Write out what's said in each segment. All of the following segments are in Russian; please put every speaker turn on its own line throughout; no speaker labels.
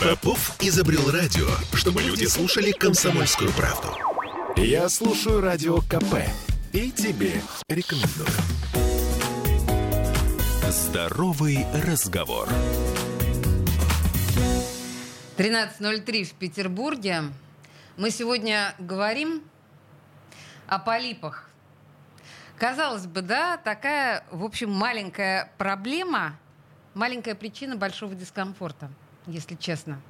Попов изобрел радио, чтобы люди слушали комсомольскую правду. Я слушаю радио КП и тебе рекомендую. Здоровый разговор.
13.03 в Петербурге. Мы сегодня говорим о полипах. Казалось бы, да, такая, в общем, маленькая проблема, маленькая причина большого дискомфорта, если честно.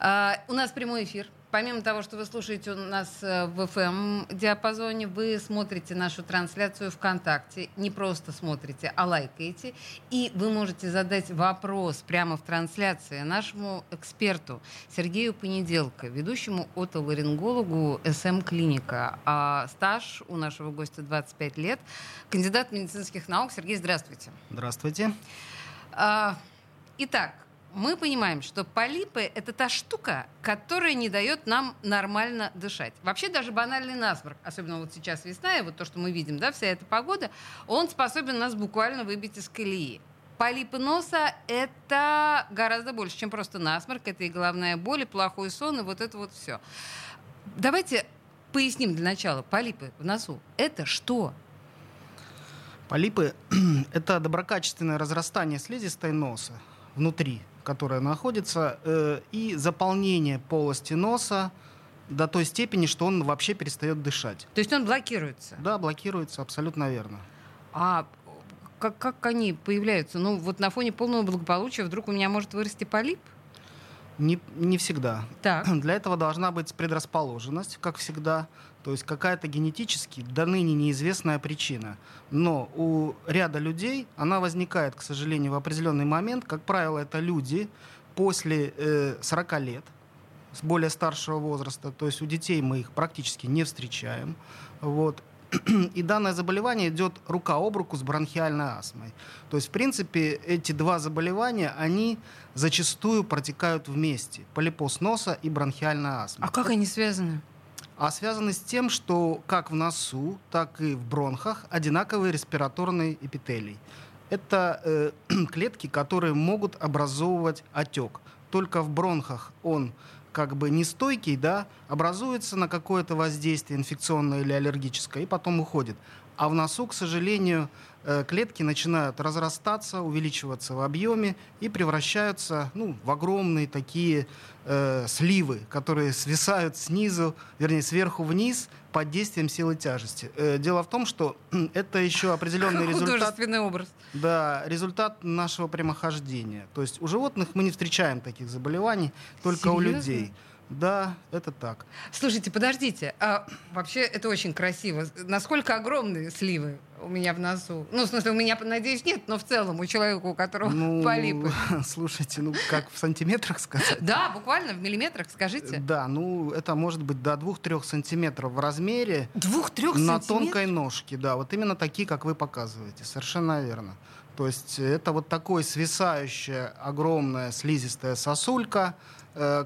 А, у нас прямой эфир. Помимо того, что вы слушаете у нас э, в FM-диапазоне, вы смотрите нашу трансляцию ВКонтакте. Не просто смотрите, а лайкаете. И вы можете задать вопрос прямо в трансляции нашему эксперту Сергею Понеделко, ведущему отоларингологу СМ-клиника. А стаж у нашего гостя 25 лет. Кандидат медицинских наук. Сергей, здравствуйте.
Здравствуйте.
А, итак, мы понимаем, что полипы — это та штука, которая не дает нам нормально дышать. Вообще даже банальный насморк, особенно вот сейчас весна, и вот то, что мы видим, да, вся эта погода, он способен нас буквально выбить из колеи. Полипы носа — это гораздо больше, чем просто насморк. Это и головная боль, и плохой сон, и вот это вот все. Давайте поясним для начала. Полипы в носу — это что?
Полипы — это доброкачественное разрастание слизистой носа внутри которая находится, э, и заполнение полости носа до той степени, что он вообще перестает дышать.
То есть он блокируется?
Да, блокируется, абсолютно верно.
А как, как они появляются? Ну, вот на фоне полного благополучия вдруг у меня может вырасти полип?
Не, не всегда.
Так.
Для этого должна быть предрасположенность, как всегда. То есть какая-то генетически до ныне неизвестная причина. Но у ряда людей она возникает, к сожалению, в определенный момент. Как правило, это люди после э, 40 лет, с более старшего возраста. То есть у детей мы их практически не встречаем. Вот. И данное заболевание идет рука об руку с бронхиальной астмой. То есть, в принципе, эти два заболевания, они зачастую протекают вместе. Полипоз носа и бронхиальная астма.
А как они связаны?
А связаны с тем, что как в носу, так и в бронхах одинаковый респираторный эпителий. Это э, клетки, которые могут образовывать отек. Только в бронхах он как бы нестойкий, да, образуется на какое-то воздействие инфекционное или аллергическое и потом уходит. А в носу, к сожалению, э, клетки начинают разрастаться, увеличиваться в объеме и превращаются ну, в огромные такие э, сливы, которые свисают снизу, вернее, сверху вниз под действием силы тяжести. Э, дело в том, что это еще определенный результат...
Художественный образ.
Да, результат нашего прямохождения. То есть у животных мы не встречаем таких заболеваний, только
Серьезно?
у людей. Да, это так.
Слушайте, подождите. А, вообще, это очень красиво. Насколько огромные сливы у меня в носу? Ну, в смысле, у меня, надеюсь, нет, но в целом у человека, у которого
Ну,
полипы.
слушайте, ну как в сантиметрах сказать?
Да, буквально в миллиметрах, скажите.
Да, ну это может быть до 2-3 сантиметров в размере
Двух-трех
на
сантиметров?
тонкой ножке, да, вот именно такие, как вы показываете, совершенно верно. То есть это вот такое свисающая огромная слизистая сосулька, э,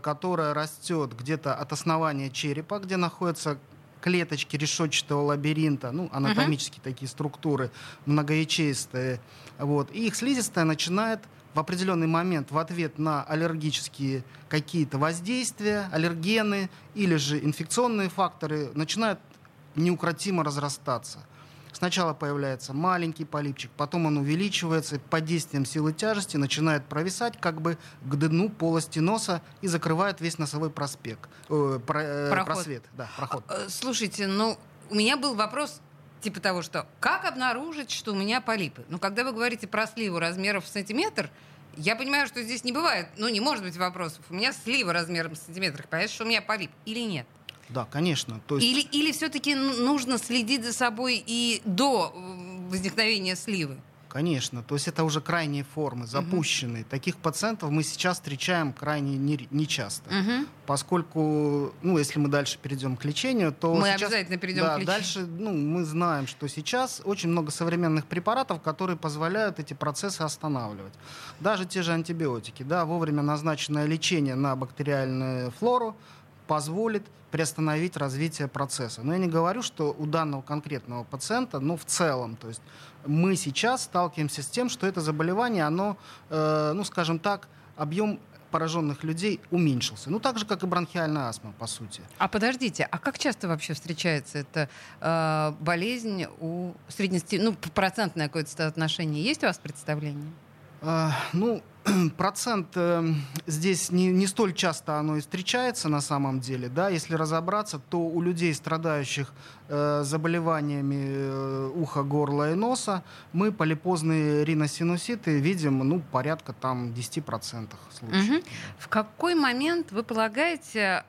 которая растет где-то от основания черепа, где находятся клеточки решетчатого лабиринта, ну, анатомические такие структуры, многоячеистые. Вот. И их слизистая начинает в определенный момент в ответ на аллергические какие-то воздействия, аллергены или же инфекционные факторы начинают неукротимо разрастаться. Сначала появляется маленький полипчик, потом он увеличивается, под действием силы тяжести начинает провисать как бы к дну полости носа и закрывает весь носовой проспект, э, про- э,
Проход.
просвет. Да, проход.
Э, Слушайте, ну, у меня был вопрос типа того, что как обнаружить, что у меня полипы? Ну, когда вы говорите про сливу размеров в сантиметр, я понимаю, что здесь не бывает, ну, не может быть вопросов. У меня слива размером в сантиметр, понятно, что у меня полип или нет?
Да, конечно. То есть,
Или, или все-таки нужно следить за собой и до возникновения сливы?
Конечно. То есть это уже крайние формы, запущенные. Таких пациентов мы сейчас встречаем крайне не- нечасто.
Мгм.
Поскольку, ну, если мы дальше перейдем к лечению, то
Мы
сейчас-
обязательно перейдем
да,
к лечению.
Дальше, ну, мы знаем, что сейчас очень много современных препаратов, которые позволяют эти процессы останавливать. Даже те же антибиотики, да, вовремя назначенное лечение на бактериальную флору позволит приостановить развитие процесса. Но я не говорю, что у данного конкретного пациента, но в целом, то есть мы сейчас сталкиваемся с тем, что это заболевание, оно, э, ну, скажем так, объем пораженных людей уменьшился. Ну, так же, как и бронхиальная астма, по сути.
А подождите, а как часто вообще встречается эта э, болезнь у среднестепенного, ну, процентное какое-то соотношение? Есть у вас представление?
А, ну, процент э, здесь не, не столь часто оно и встречается на самом деле. Да? Если разобраться, то у людей, страдающих э, заболеваниями э, уха, горла и носа, мы полипозные риносинуситы видим ну, порядка там, 10% случаев. Угу.
В какой момент, вы полагаете,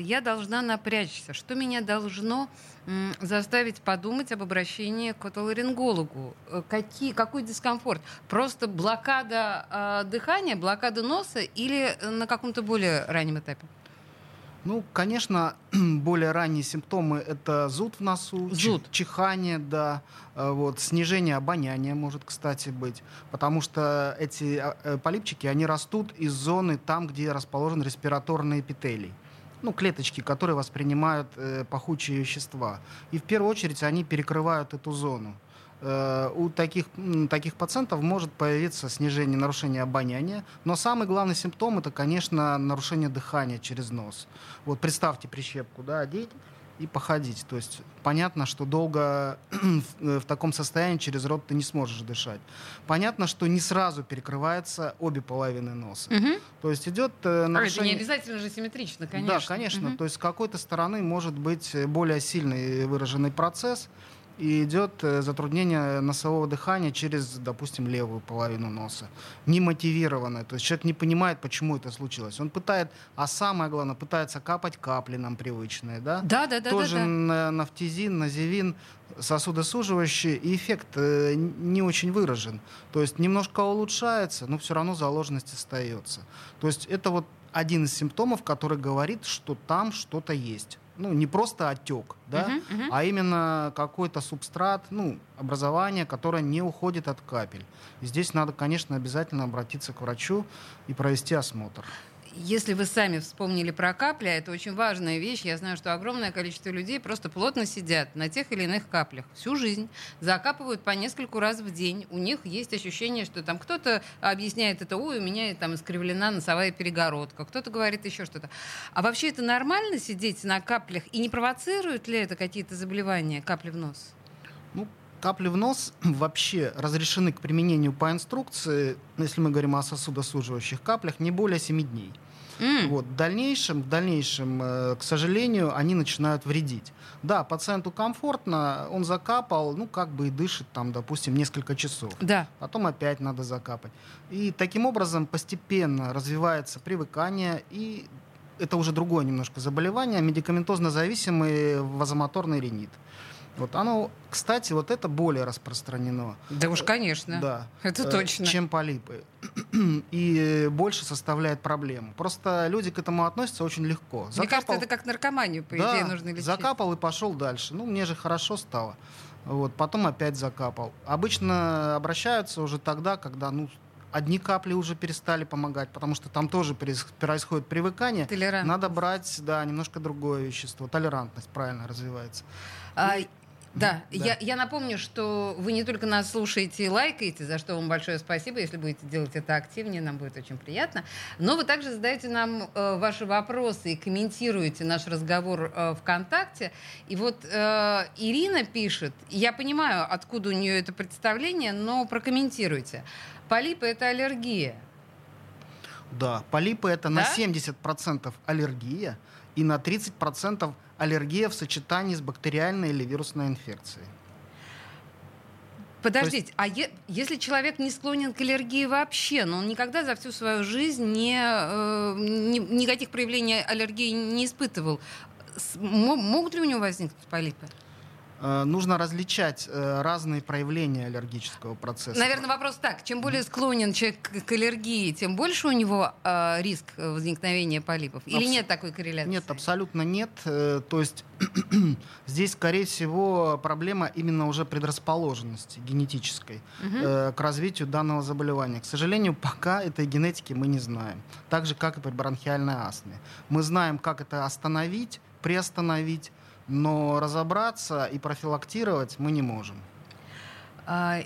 я должна напрячься? Что меня должно заставить подумать об обращении к отоларингологу. Э, какие, какой дискомфорт? Просто блокада э, дыхания, блокада носа или на каком-то более раннем этапе?
Ну, конечно, более ранние симптомы это зуд в носу, зуд. чихание, да, э, вот, снижение обоняния может, кстати, быть, потому что эти э, полипчики, они растут из зоны там, где расположен респираторный эпителий ну, клеточки, которые воспринимают э, пахучие вещества. И в первую очередь они перекрывают эту зону. Э, у таких, таких пациентов может появиться снижение нарушения обоняния, но самый главный симптом это, конечно, нарушение дыхания через нос. Вот представьте прищепку, да, одеть и походить. То есть понятно, что долго в, в таком состоянии через рот ты не сможешь дышать. Понятно, что не сразу перекрывается обе половины носа. Угу. То есть идет
э, нарушение... А, это не обязательно же симметрично, конечно.
Да, конечно. Угу. То есть с какой-то стороны может быть более сильный выраженный процесс, и идет э, затруднение носового дыхания через, допустим, левую половину носа. Немотивированное. То есть человек не понимает, почему это случилось. Он пытает, а самое главное, пытается капать капли нам привычные. Да,
да, да. да
Тоже
да, да.
нафтизин, назевин, сосудосуживающий, и эффект э, не очень выражен. То есть немножко улучшается, но все равно заложенность остается. То есть это вот один из симптомов, который говорит, что там что-то есть ну, не просто отек, да, uh-huh, uh-huh. а именно какой-то субстрат, ну, образование, которое не уходит от капель. И здесь надо, конечно, обязательно обратиться к врачу и провести осмотр.
Если вы сами вспомнили про капли, а это очень важная вещь. Я знаю, что огромное количество людей просто плотно сидят на тех или иных каплях всю жизнь, закапывают по нескольку раз в день. У них есть ощущение, что там кто-то объясняет это, ой, у меня там искривлена носовая перегородка, кто-то говорит еще что-то. А вообще это нормально сидеть на каплях и не провоцирует ли это какие-то заболевания, капли в нос?
Ну, капли в нос вообще разрешены к применению по инструкции, если мы говорим о сосудосуживающих каплях, не более 7 дней. Mm. Вот. В дальнейшем, в дальнейшем, э, к сожалению, они начинают вредить. Да, пациенту комфортно, он закапал, ну, как бы и дышит там, допустим, несколько часов.
Да.
Потом опять надо закапать. И таким образом постепенно развивается привыкание и это уже другое немножко заболевание, медикаментозно зависимый вазомоторный ринит. Вот оно, кстати, вот это более распространено.
Да уж, конечно. Да. Это э, точно.
Чем полипы. И больше составляет проблему. Просто люди к этому относятся очень легко.
Закапал, мне кажется, это как наркоманию, по да, идее, нужно лечить.
закапал и пошел дальше. Ну, мне же хорошо стало. Вот, потом опять закапал. Обычно обращаются уже тогда, когда, ну, одни капли уже перестали помогать, потому что там тоже происходит привыкание. Надо брать, да, немножко другое вещество. Толерантность правильно развивается.
А, да, да. Я, я напомню, что вы не только нас слушаете и лайкаете, за что вам большое спасибо. Если будете делать это активнее, нам будет очень приятно. Но вы также задаете нам э, ваши вопросы и комментируете наш разговор э, ВКонтакте. И вот э, Ирина пишет, я понимаю, откуда у нее это представление, но прокомментируйте. Полипы — это аллергия.
Да, полипы — это да? на 70% аллергия и на 30% аллергия в сочетании с бактериальной или вирусной инфекцией.
Подождите, есть... а е- если человек не склонен к аллергии вообще, но он никогда за всю свою жизнь не, э, ни, никаких проявлений аллергии не испытывал, с- могут ли у него возникнуть полипы?
Э, нужно различать э, разные проявления аллергического процесса.
Наверное, вопрос так. Чем более склонен человек к аллергии, тем больше у него э, риск возникновения полипов? Или Абс... нет такой корреляции?
Нет, абсолютно нет. То есть здесь, скорее всего, проблема именно уже предрасположенности генетической угу. к развитию данного заболевания. К сожалению, пока этой генетики мы не знаем. Так же, как и при бронхиальной астме. Мы знаем, как это остановить, приостановить, но разобраться и профилактировать мы не можем.
А,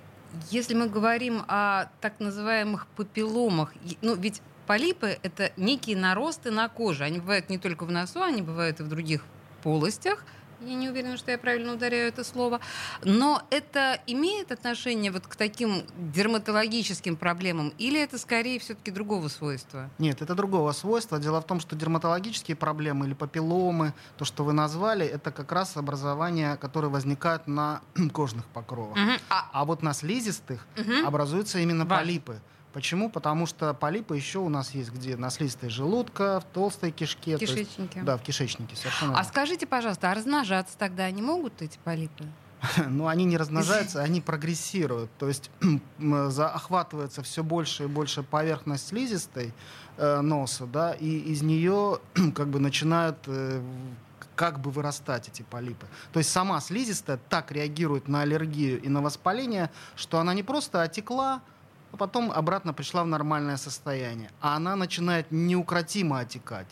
если мы говорим о так называемых папилломах, ну ведь полипы это некие наросты на коже. Они бывают не только в носу, они бывают и в других полостях – я не уверена, что я правильно ударяю это слово. Но это имеет отношение вот к таким дерматологическим проблемам? Или это скорее все-таки другого свойства?
Нет, это другого свойства. Дело в том, что дерматологические проблемы или папилломы, то, что вы назвали, это как раз образования, которые возникают на кожных покровах. Угу. А... а вот на слизистых угу. образуются именно Важно. полипы. Почему? Потому что полипы еще у нас есть где? На слизистой желудка, в толстой кишке.
В кишечнике.
Есть, да, в кишечнике, совершенно.
А скажите, пожалуйста, а размножаться тогда они могут, эти полипы?
Ну, они не размножаются, они прогрессируют. То есть охватывается все больше и больше поверхность слизистой э, носа, да, и из нее как бы начинают э, как бы вырастать эти полипы. То есть сама слизистая так реагирует на аллергию и на воспаление, что она не просто отекла, а потом обратно пришла в нормальное состояние. А она начинает неукротимо отекать.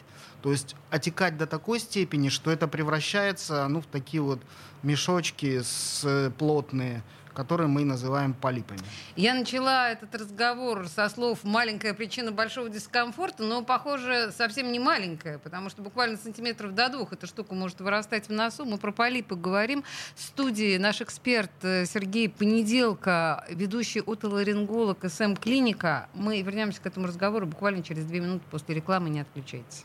То есть отекать до такой степени, что это превращается ну, в такие вот мешочки с, э, плотные, которые мы называем полипами.
Я начала этот разговор со слов «маленькая причина большого дискомфорта», но, похоже, совсем не маленькая, потому что буквально сантиметров до двух эта штука может вырастать в носу. Мы про полипы говорим. В студии наш эксперт э, Сергей Понеделка, ведущий отоларинголог СМ Клиника. Мы вернемся к этому разговору буквально через две минуты после рекламы. Не отключайтесь.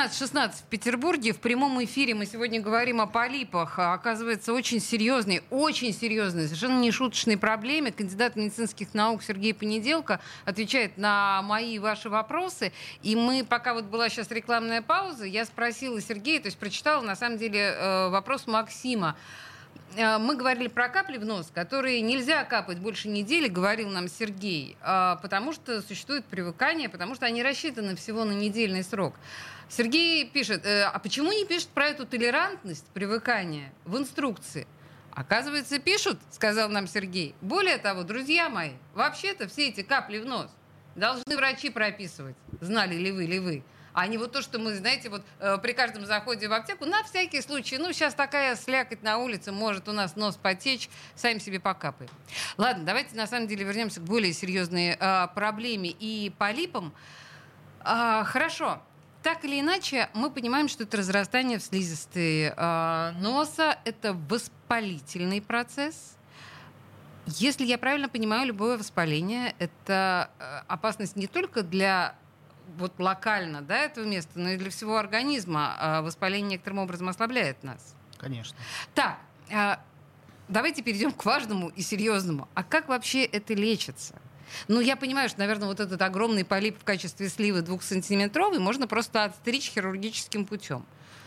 13.16 в Петербурге. В прямом эфире мы сегодня говорим о полипах. А, оказывается, очень серьезной, очень серьезной, совершенно не шуточной проблеме. Кандидат медицинских наук Сергей Понеделко отвечает на мои и ваши вопросы. И мы, пока вот была сейчас рекламная пауза, я спросила Сергея, то есть прочитала, на самом деле, э, вопрос Максима э, мы говорили про капли в нос, которые нельзя капать больше недели, говорил нам Сергей, а, потому что существует привыкание, потому что они рассчитаны всего на недельный срок. Сергей пишет, э, а почему не пишут про эту толерантность, привыкание в инструкции? Оказывается, пишут, сказал нам Сергей. Более того, друзья мои, вообще-то все эти капли в нос должны врачи прописывать. Знали ли вы, ли вы? А не вот то, что мы, знаете, вот э, при каждом заходе в аптеку, на всякий случай, ну, сейчас такая слякоть на улице, может у нас нос потечь, сами себе покапаем. Ладно, давайте на самом деле вернемся к более серьезной э, проблеме и полипам. А, хорошо. Так или иначе, мы понимаем, что это разрастание в слизистой э, носа, это воспалительный процесс. Если я правильно понимаю, любое воспаление — это э, опасность не только для вот локально да, этого места, но и для всего организма. Э, воспаление некоторым образом ослабляет нас.
Конечно.
Так, э, давайте перейдем к важному и серьезному. А как вообще это лечится? Ну, я понимаю, что, наверное, вот этот огромный полип в качестве сливы двухсантиметровый можно просто отстричь хирургическим путем.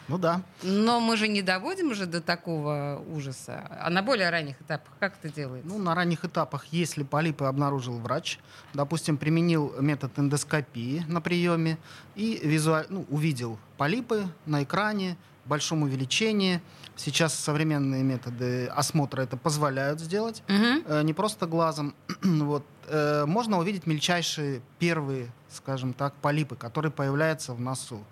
Ну да.
Но мы же не доводим уже до такого ужаса. А на более ранних этапах как это делается?
Ну, на ранних этапах, если полипы обнаружил врач, допустим, применил метод эндоскопии на приеме и визуаль... ну, увидел полипы на экране, в большом увеличении. Сейчас современные методы осмотра это позволяют сделать. Угу. Не просто глазом. вот. Э, можно увидеть мельчайшие первые, скажем так, полипы, которые появляются в носу.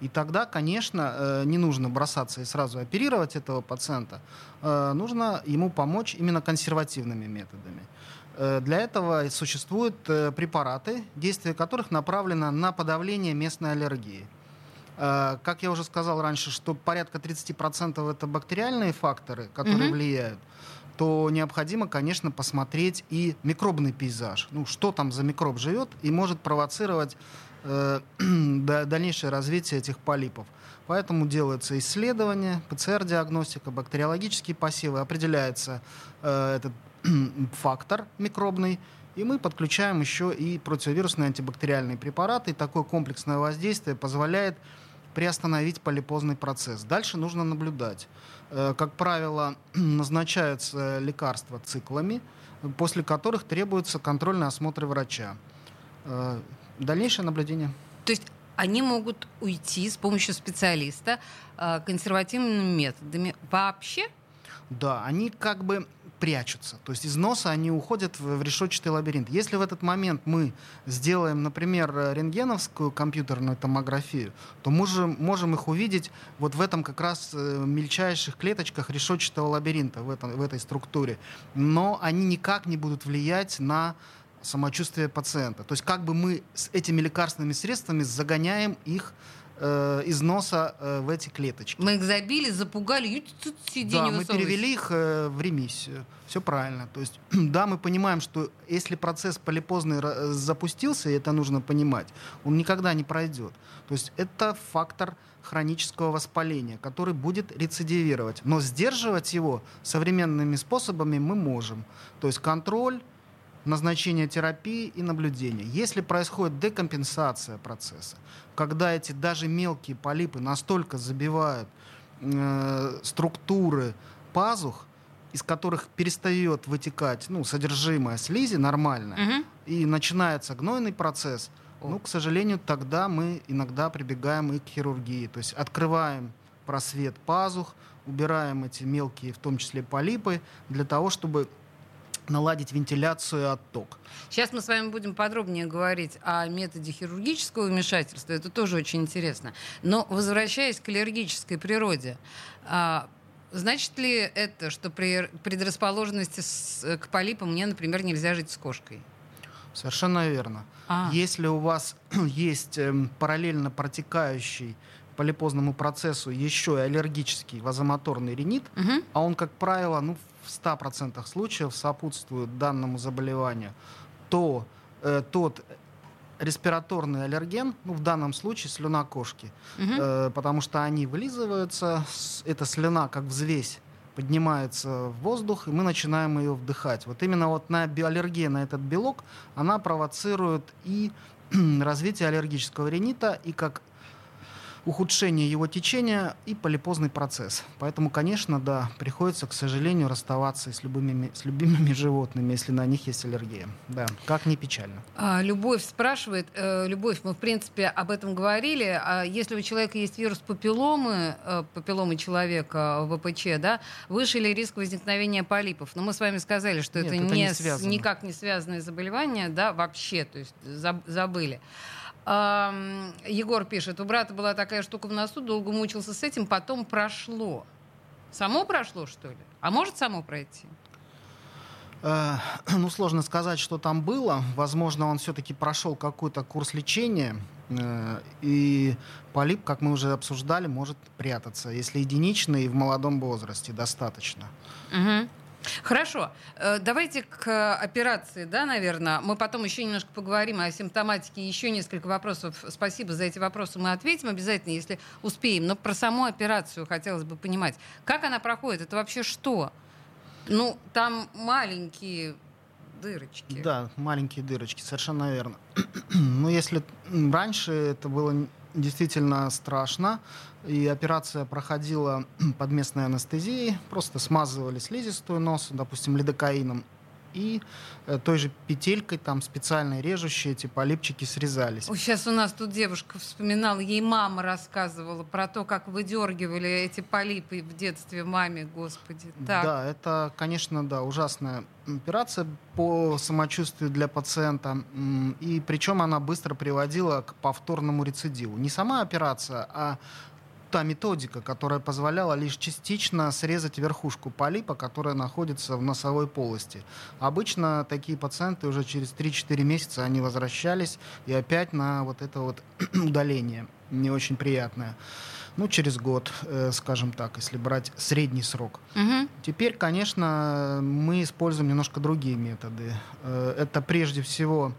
И тогда, конечно, э, не нужно бросаться и сразу оперировать этого пациента. Нужно ему помочь именно консервативными методами. Для этого существуют препараты, действие которых направлено на подавление местной аллергии. Как я уже сказал раньше, что порядка 30% это бактериальные факторы, которые mm-hmm. влияют то необходимо, конечно, посмотреть и микробный пейзаж. Ну, что там за микроб живет и может провоцировать э, дальнейшее развитие этих полипов. Поэтому делается исследование, ПЦР-диагностика, бактериологические посевы, определяется э, этот фактор микробный, и мы подключаем еще и противовирусные антибактериальные препараты. И такое комплексное воздействие позволяет приостановить полипозный процесс. Дальше нужно наблюдать. Э, как правило, назначаются лекарства циклами, после которых требуется контрольный осмотр врача. Э, дальнейшее наблюдение.
То есть они могут уйти с помощью специалиста э, консервативными методами вообще?
Да, они как бы прячутся. То есть из носа они уходят в, решетчатый лабиринт. Если в этот момент мы сделаем, например, рентгеновскую компьютерную томографию, то мы же можем их увидеть вот в этом как раз э, мельчайших клеточках решетчатого лабиринта, в, этом, в этой структуре. Но они никак не будут влиять на самочувствие пациента. То есть как бы мы с этими лекарственными средствами загоняем их э, из носа э, в эти клеточки.
Мы их забили, запугали, сиди,
Да, мы перевели их э, в ремиссию. Все правильно. То есть, да, мы понимаем, что если процесс полипозный э, запустился, и это нужно понимать, он никогда не пройдет. То есть это фактор хронического воспаления, который будет рецидивировать. Но сдерживать его современными способами мы можем. То есть контроль, назначение терапии и наблюдения. Если происходит декомпенсация процесса, когда эти даже мелкие полипы настолько забивают э, структуры пазух, из которых перестает вытекать ну, содержимое слизи нормально, угу. и начинается гнойный процесс, ну, к сожалению, тогда мы иногда прибегаем и к хирургии. То есть открываем просвет пазух, убираем эти мелкие, в том числе полипы, для того, чтобы наладить вентиляцию и отток.
Сейчас мы с вами будем подробнее говорить о методе хирургического вмешательства. Это тоже очень интересно. Но возвращаясь к аллергической природе, а, значит ли это, что при предрасположенности к полипам мне, например, нельзя жить с кошкой?
Совершенно верно. А. Если у вас есть эм, параллельно протекающий полипозному процессу еще и аллергический вазомоторный ринит, угу. а он, как правило, ну, в 100% случаев сопутствует данному заболеванию, то э, тот респираторный аллерген, ну, в данном случае слюна кошки, угу. э, потому что они вылизываются, эта слюна как взвесь поднимается в воздух, и мы начинаем ее вдыхать. Вот именно вот на аллергия на этот белок, она провоцирует и развитие аллергического ринита, и как ухудшение его течения и полипозный процесс. Поэтому, конечно, да, приходится, к сожалению, расставаться с любыми, с любимыми животными, если на них есть аллергия. Да, как не печально.
А, Любовь спрашивает, э, Любовь, мы, в принципе, об этом говорили, а если у человека есть вирус папилломы, э, папилломы человека, ВПЧ, да, выше ли риск возникновения полипов? Но мы с вами сказали, что Нет, это, это не, не никак не связанное заболевание, да, вообще, то есть забыли. Егор пишет, у брата была такая штука в носу, долго мучился с этим, потом прошло. Само прошло, что ли? А может само пройти?
Э, ну, сложно сказать, что там было. Возможно, он все-таки прошел какой-то курс лечения, э, и полип, как мы уже обсуждали, может прятаться, если единичный в молодом возрасте достаточно.
Угу. Хорошо. Э, давайте к операции, да, наверное. Мы потом еще немножко поговорим о симптоматике. Еще несколько вопросов. Спасибо за эти вопросы. Мы ответим обязательно, если успеем. Но про саму операцию хотелось бы понимать. Как она проходит? Это вообще что? Ну, там маленькие дырочки.
Да, маленькие дырочки, совершенно верно. Но если раньше это было действительно страшно. И операция проходила под местной анестезией. Просто смазывали слизистую нос, допустим, лидокаином и э, той же петелькой, там специальной режущей эти полипчики срезались.
Сейчас у нас тут девушка вспоминала, ей мама рассказывала про то, как выдергивали эти полипы в детстве маме, господи.
Так. Да, это, конечно, да, ужасная операция по самочувствию для пациента, и причем она быстро приводила к повторному рецидиву. Не сама операция, а та методика, которая позволяла лишь частично срезать верхушку полипа, которая находится в носовой полости. Обычно такие пациенты уже через 3-4 месяца они возвращались и опять на вот это вот удаление не очень приятное. ну, через год, э, скажем так, если брать средний срок.
Мгм.
Теперь, конечно, мы используем немножко другие методы. Э, Это прежде всего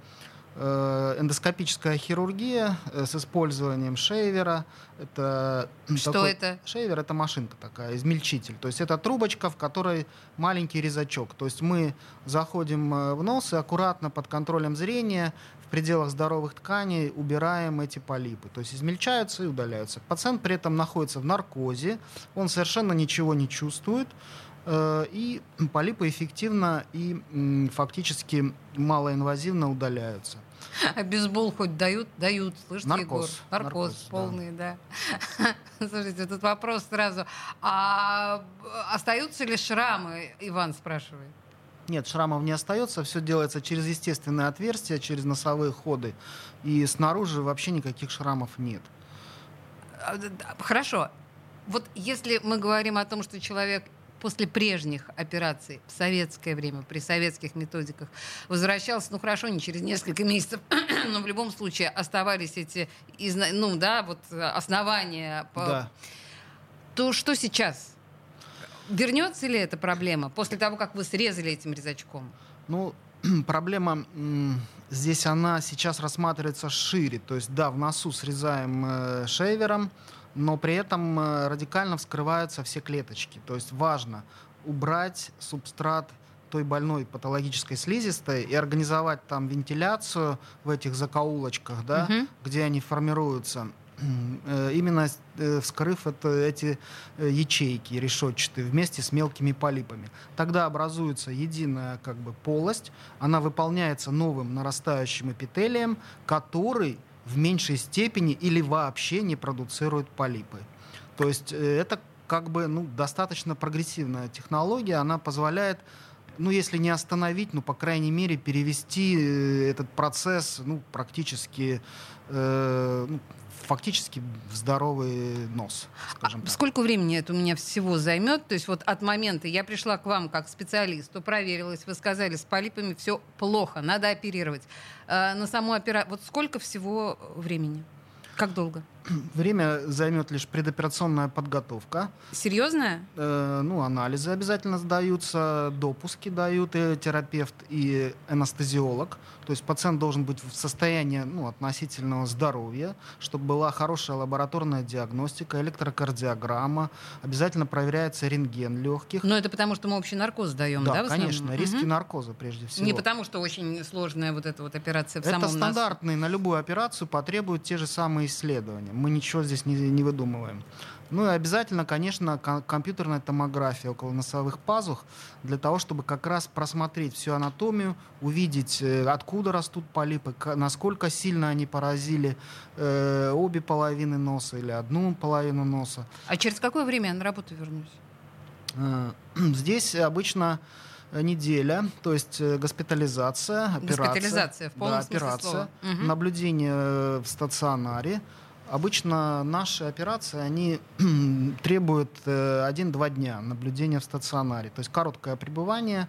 эндоскопическая хирургия э, с использованием шейвера. Это
Что
такой-
это?
Шейвер это машинка такая, измельчитель. То есть это трубочка, в которой маленький резачок. То есть мы заходим э, в нос и аккуратно под контролем зрения в пределах здоровых тканей убираем эти полипы. То есть измельчаются и удаляются. Пациент при этом находится в наркозе, он совершенно ничего не чувствует. Э, И полипы эффективно и фактически малоинвазивно удаляются.
А бейсбол хоть дают? Дают. Слышите,
Наркоз.
Егор? Наркоз,
Наркоз, да.
полный, да. Слушайте, тут вопрос сразу. А остаются ли шрамы, Иван спрашивает?
Нет, шрамов не остается, все делается через естественные отверстия, через носовые ходы. И снаружи вообще никаких шрамов нет.
А, Хорошо. Вот если мы говорим о том, что человек после прежних операций в советское время, при советских методиках, возвращался, ну хорошо, не через несколько месяцев, но в любом случае оставались эти, ну да, вот основания, по-
Да.
то что сейчас? Вернется ли эта проблема после того, как вы срезали этим резачком?
Ну, проблема здесь, она сейчас рассматривается шире. То есть, да, в носу срезаем э, шейвером, но при этом э, радикально вскрываются все клеточки. То есть важно убрать субстрат той больной патологической слизистой и организовать там вентиляцию в этих закоулочках, да,
Мгм.
где они формируются. Э, Именно э, вскрыв это, эти ячейки решетчатые вместе с мелкими полипами. Тогда образуется единая как бы полость, она выполняется новым нарастающим эпителием, который в меньшей степени или вообще не продуцирует полипы. То есть э, это как бы ну, достаточно прогрессивная технология, она позволяет ну, если не остановить, ну, по крайней мере, перевести э, этот процесс, ну, практически, э, ну, фактически в здоровый нос, скажем так.
Сколько времени это у меня всего займет? То есть вот от момента я пришла к вам как специалисту, проверилась, вы сказали, с полипами все плохо, надо оперировать. Э, на саму операцию, вот сколько всего времени? Как долго?
Время займет лишь предоперационная подготовка.
Серьезная?
Э, ну, анализы обязательно сдаются, допуски дают и терапевт, и анестезиолог. То есть пациент должен быть в состоянии ну, относительного здоровья, чтобы была хорошая лабораторная диагностика, электрокардиограмма. Обязательно проверяется рентген легких.
Но это потому, что мы общий наркоз даем, да?
да, конечно, риски
Мгм.
наркоза прежде всего.
Не потому, что очень сложная вот эта вот операция в
Это
самом носу.
стандартные на любую операцию потребуют те же самые исследования. Мы ничего здесь не, не выдумываем. Ну и обязательно, конечно, ко- компьютерная томография около носовых пазух для того, чтобы как раз просмотреть всю анатомию, увидеть, э, откуда растут полипы, насколько сильно они поразили э, обе половины носа или одну половину носа.
А через какое время я на работу вернусь?
Э, Здесь обычно э, неделя, то есть госпитализация, операция.
Госпитализация, в полном
да, операция,
слова.
Наблюдение в стационаре. Обычно наши операции, они требуют э, 1-2 дня наблюдения в стационаре. То есть короткое пребывание.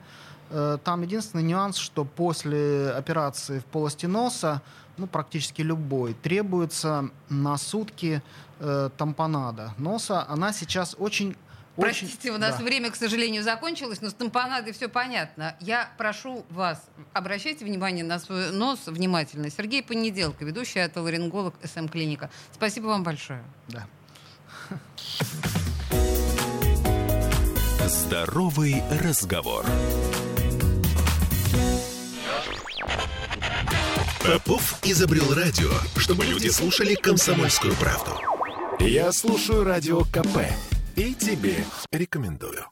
Э, Там единственный нюанс, что после операции в полости носа, ну, практически любой, требуется на сутки э, тампонада носа. Она сейчас очень очень-
Простите, у нас
да.
время, к сожалению, закончилось, но с тампонадой все понятно. Я прошу вас, обращайте внимание на свой нос внимательно. Сергей Понеделко, ведущий отоларинголог СМ-клиника. Спасибо вам большое.
Да.
Здоровый разговор. Попов изобрел радио, чтобы люди слушали комсомольскую правду. Я слушаю радио КП и тебе рекомендую.